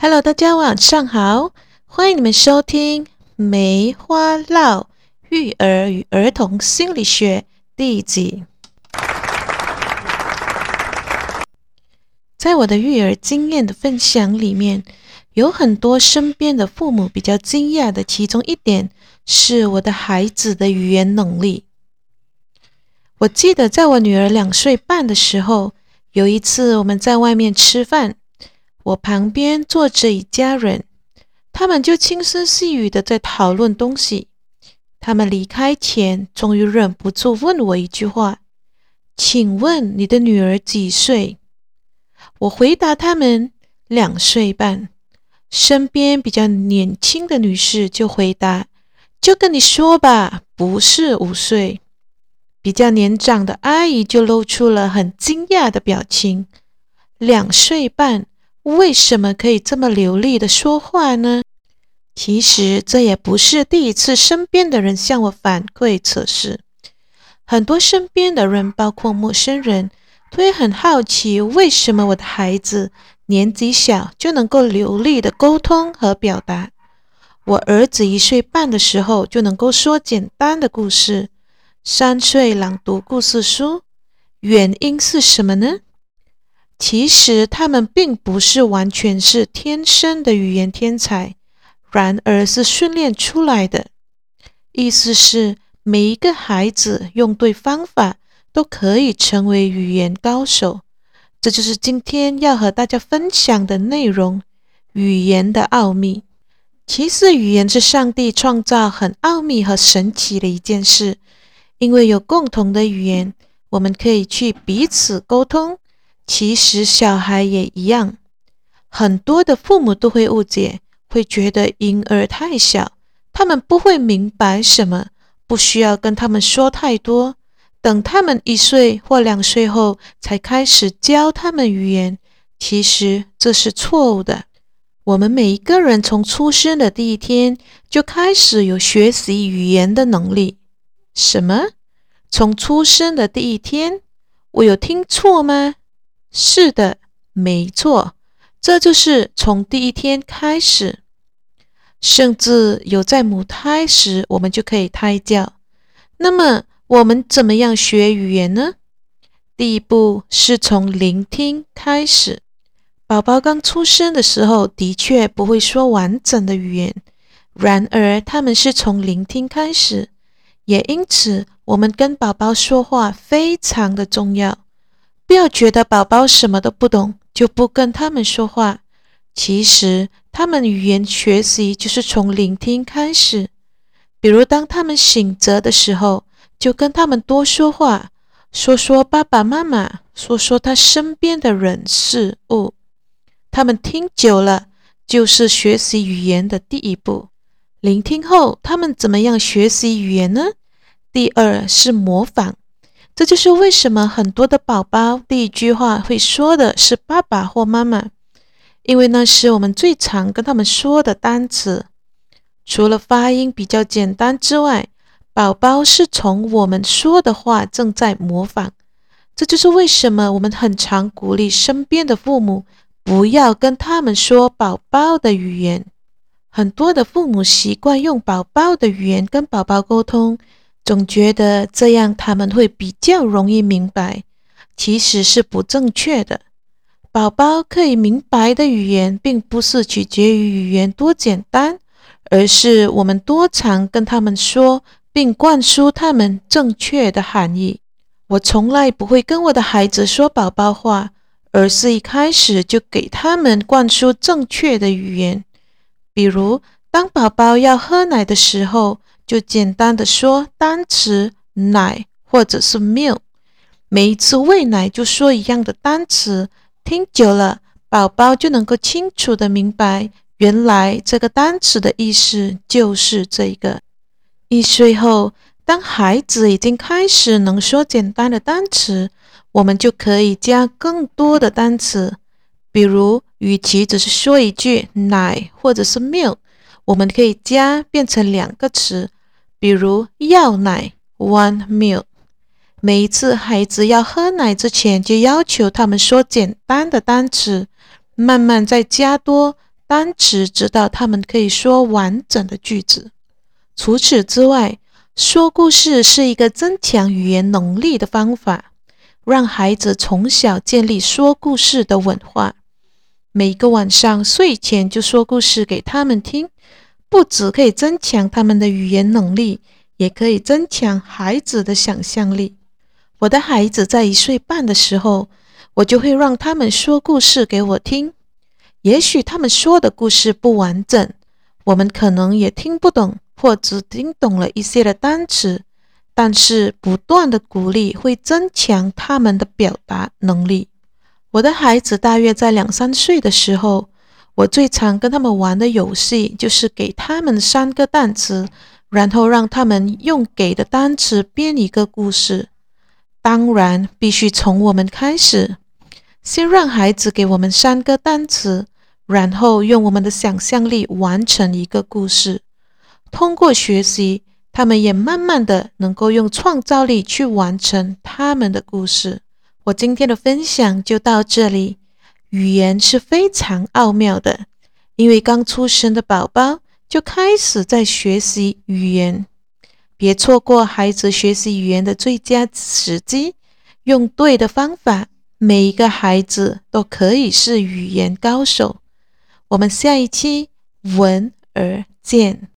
Hello，大家晚上好，欢迎你们收听《梅花烙育儿与儿童心理学》第一集。在我的育儿经验的分享里面，有很多身边的父母比较惊讶的，其中一点是我的孩子的语言能力。我记得在我女儿两岁半的时候，有一次我们在外面吃饭，我旁边坐着一家人，他们就轻声细语的在讨论东西。他们离开前，终于忍不住问我一句话：“请问你的女儿几岁？”我回答他们两岁半。身边比较年轻的女士就回答：“就跟你说吧，不是五岁。”比较年长的阿姨就露出了很惊讶的表情。两岁半，为什么可以这么流利的说话呢？其实这也不是第一次，身边的人向我反馈此事。很多身边的人，包括陌生人，都会很好奇，为什么我的孩子年纪小就能够流利的沟通和表达。我儿子一岁半的时候就能够说简单的故事。三岁朗读故事书，原因是什么呢？其实他们并不是完全是天生的语言天才，然而是训练出来的。意思是每一个孩子用对方法都可以成为语言高手。这就是今天要和大家分享的内容——语言的奥秘。其实语言是上帝创造很奥秘和神奇的一件事。因为有共同的语言，我们可以去彼此沟通。其实小孩也一样，很多的父母都会误解，会觉得婴儿太小，他们不会明白什么，不需要跟他们说太多，等他们一岁或两岁后才开始教他们语言。其实这是错误的。我们每一个人从出生的第一天就开始有学习语言的能力。什么？从出生的第一天，我有听错吗？是的，没错，这就是从第一天开始，甚至有在母胎时，我们就可以胎教。那么，我们怎么样学语言呢？第一步是从聆听开始。宝宝刚出生的时候，的确不会说完整的语言，然而他们是从聆听开始。也因此，我们跟宝宝说话非常的重要。不要觉得宝宝什么都不懂就不跟他们说话。其实，他们语言学习就是从聆听开始。比如，当他们醒着的时候，就跟他们多说话，说说爸爸妈妈，说说他身边的人事物。他们听久了，就是学习语言的第一步。聆听后，他们怎么样学习语言呢？第二是模仿，这就是为什么很多的宝宝第一句话会说的是爸爸或妈妈，因为那是我们最常跟他们说的单词。除了发音比较简单之外，宝宝是从我们说的话正在模仿。这就是为什么我们很常鼓励身边的父母不要跟他们说宝宝的语言。很多的父母习惯用宝宝的语言跟宝宝沟通，总觉得这样他们会比较容易明白，其实是不正确的。宝宝可以明白的语言，并不是取决于语言多简单，而是我们多常跟他们说，并灌输他们正确的含义。我从来不会跟我的孩子说宝宝话，而是一开始就给他们灌输正确的语言。比如，当宝宝要喝奶的时候，就简单的说单词“奶”或者是 “milk”。每一次喂奶就说一样的单词，听久了，宝宝就能够清楚的明白，原来这个单词的意思就是这个。一岁后，当孩子已经开始能说简单的单词，我们就可以加更多的单词，比如。与其只是说一句奶或者是 milk，我们可以加变成两个词，比如要奶 one milk，每一次孩子要喝奶之前，就要求他们说简单的单词，慢慢再加多单词，直到他们可以说完整的句子。除此之外，说故事是一个增强语言能力的方法，让孩子从小建立说故事的文化。每个晚上睡前就说故事给他们听，不只可以增强他们的语言能力，也可以增强孩子的想象力。我的孩子在一岁半的时候，我就会让他们说故事给我听。也许他们说的故事不完整，我们可能也听不懂，或只听懂了一些的单词。但是不断的鼓励会增强他们的表达能力。我的孩子大约在两三岁的时候，我最常跟他们玩的游戏就是给他们三个单词，然后让他们用给的单词编一个故事。当然，必须从我们开始，先让孩子给我们三个单词，然后用我们的想象力完成一个故事。通过学习，他们也慢慢的能够用创造力去完成他们的故事。我今天的分享就到这里。语言是非常奥妙的，因为刚出生的宝宝就开始在学习语言。别错过孩子学习语言的最佳时机，用对的方法，每一个孩子都可以是语言高手。我们下一期闻而见。